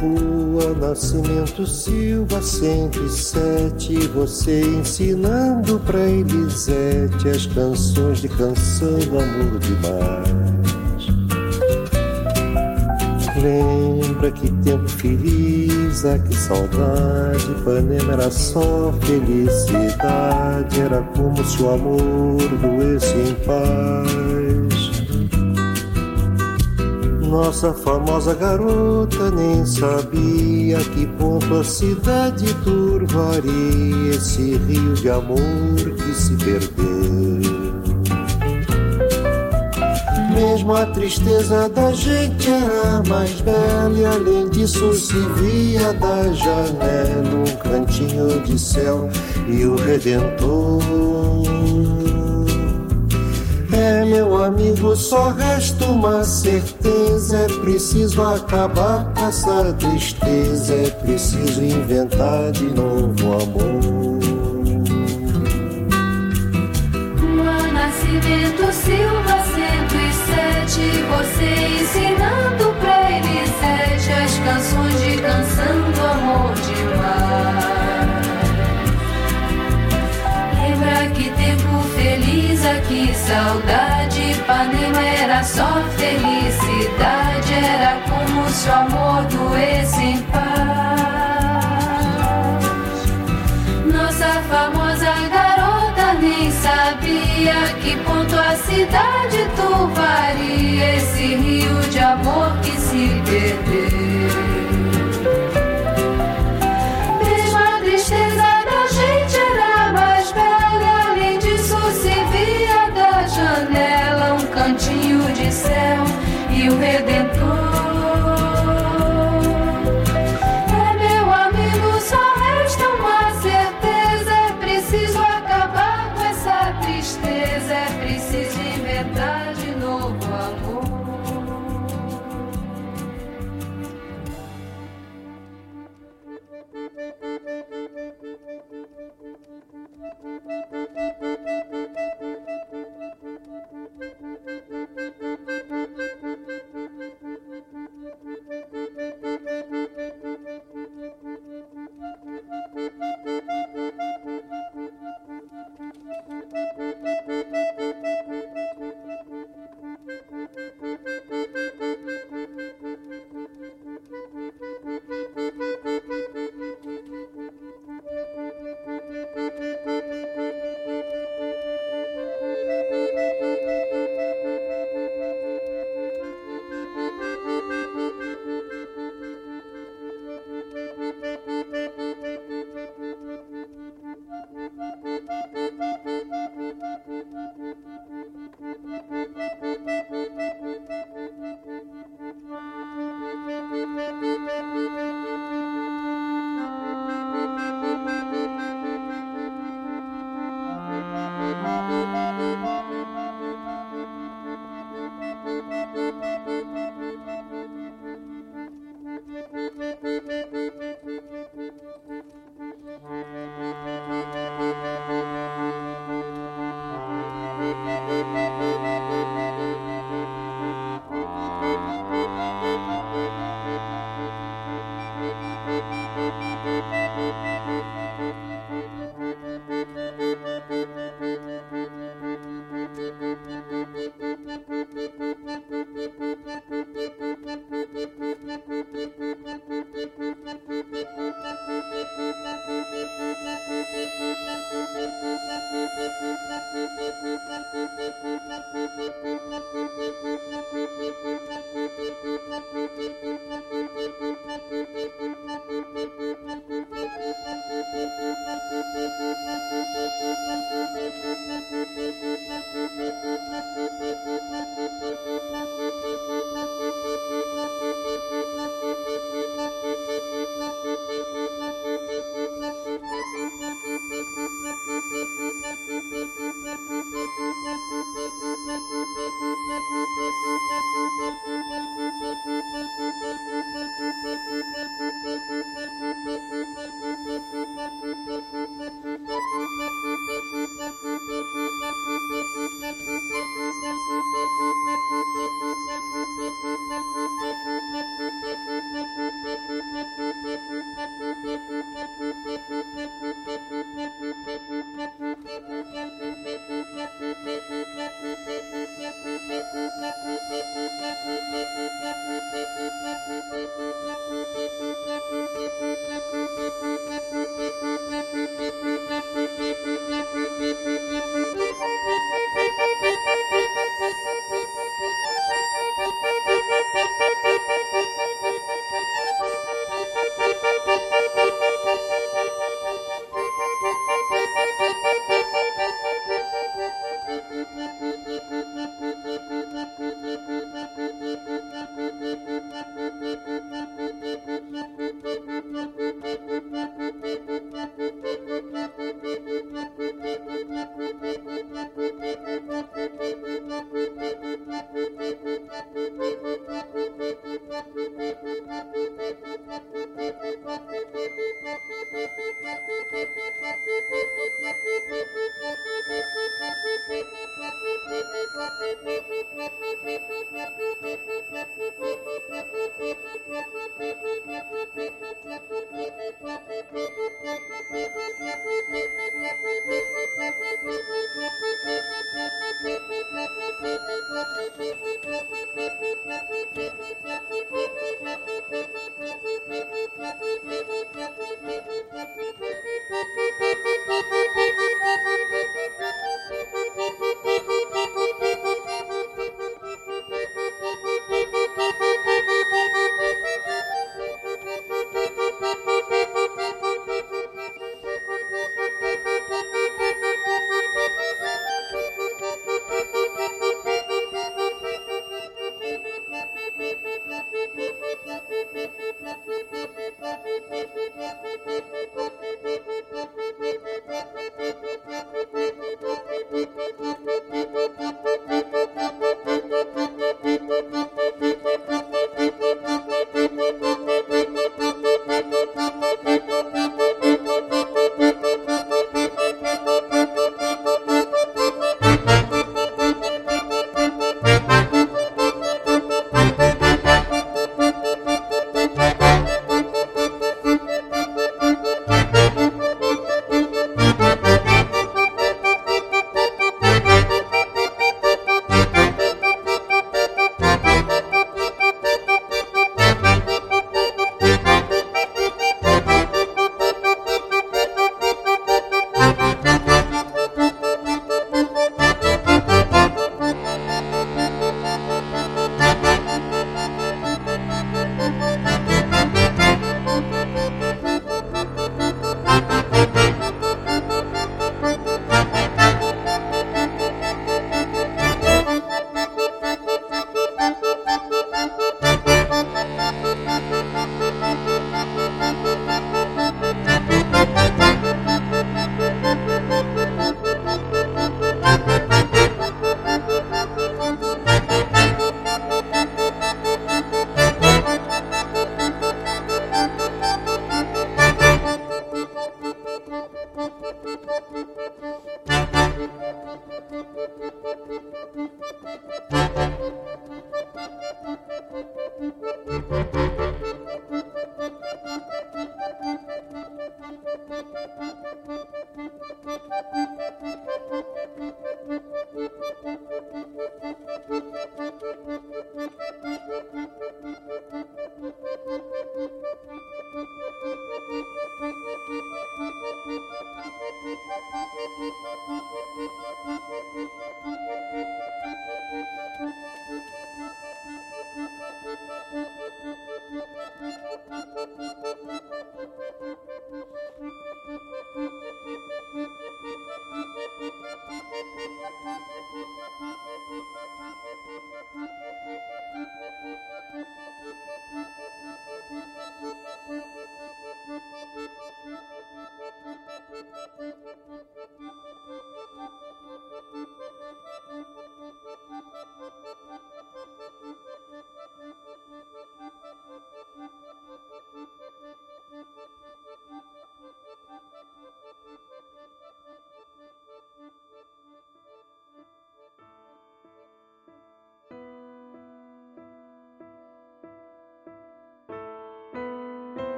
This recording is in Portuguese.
rua Nascimento Silva 107 Você ensinando pra Elisete As canções de canção do amor demais Lembra que tempo feliz, ah que saudade Ipanema era só felicidade Era como se o amor doesse em paz nossa famosa garota nem sabia que ponto a cidade turvaria esse rio de amor que se perdeu. Mesmo a tristeza da gente era mais bela, e além disso se via da janela um cantinho de céu e o Redentor. Meu amigo, só resta uma certeza: é preciso acabar com essa tristeza, é preciso inventar de novo amor. Nascimento Silva 107, você ensinando pra Elisete as canções de canção do amor demais. Lembra que tempo feliz, aqui saudade, Ipanema era só felicidade, era como se o amor doesse em paz. Nossa famosa garota nem sabia que ponto a cidade turvaria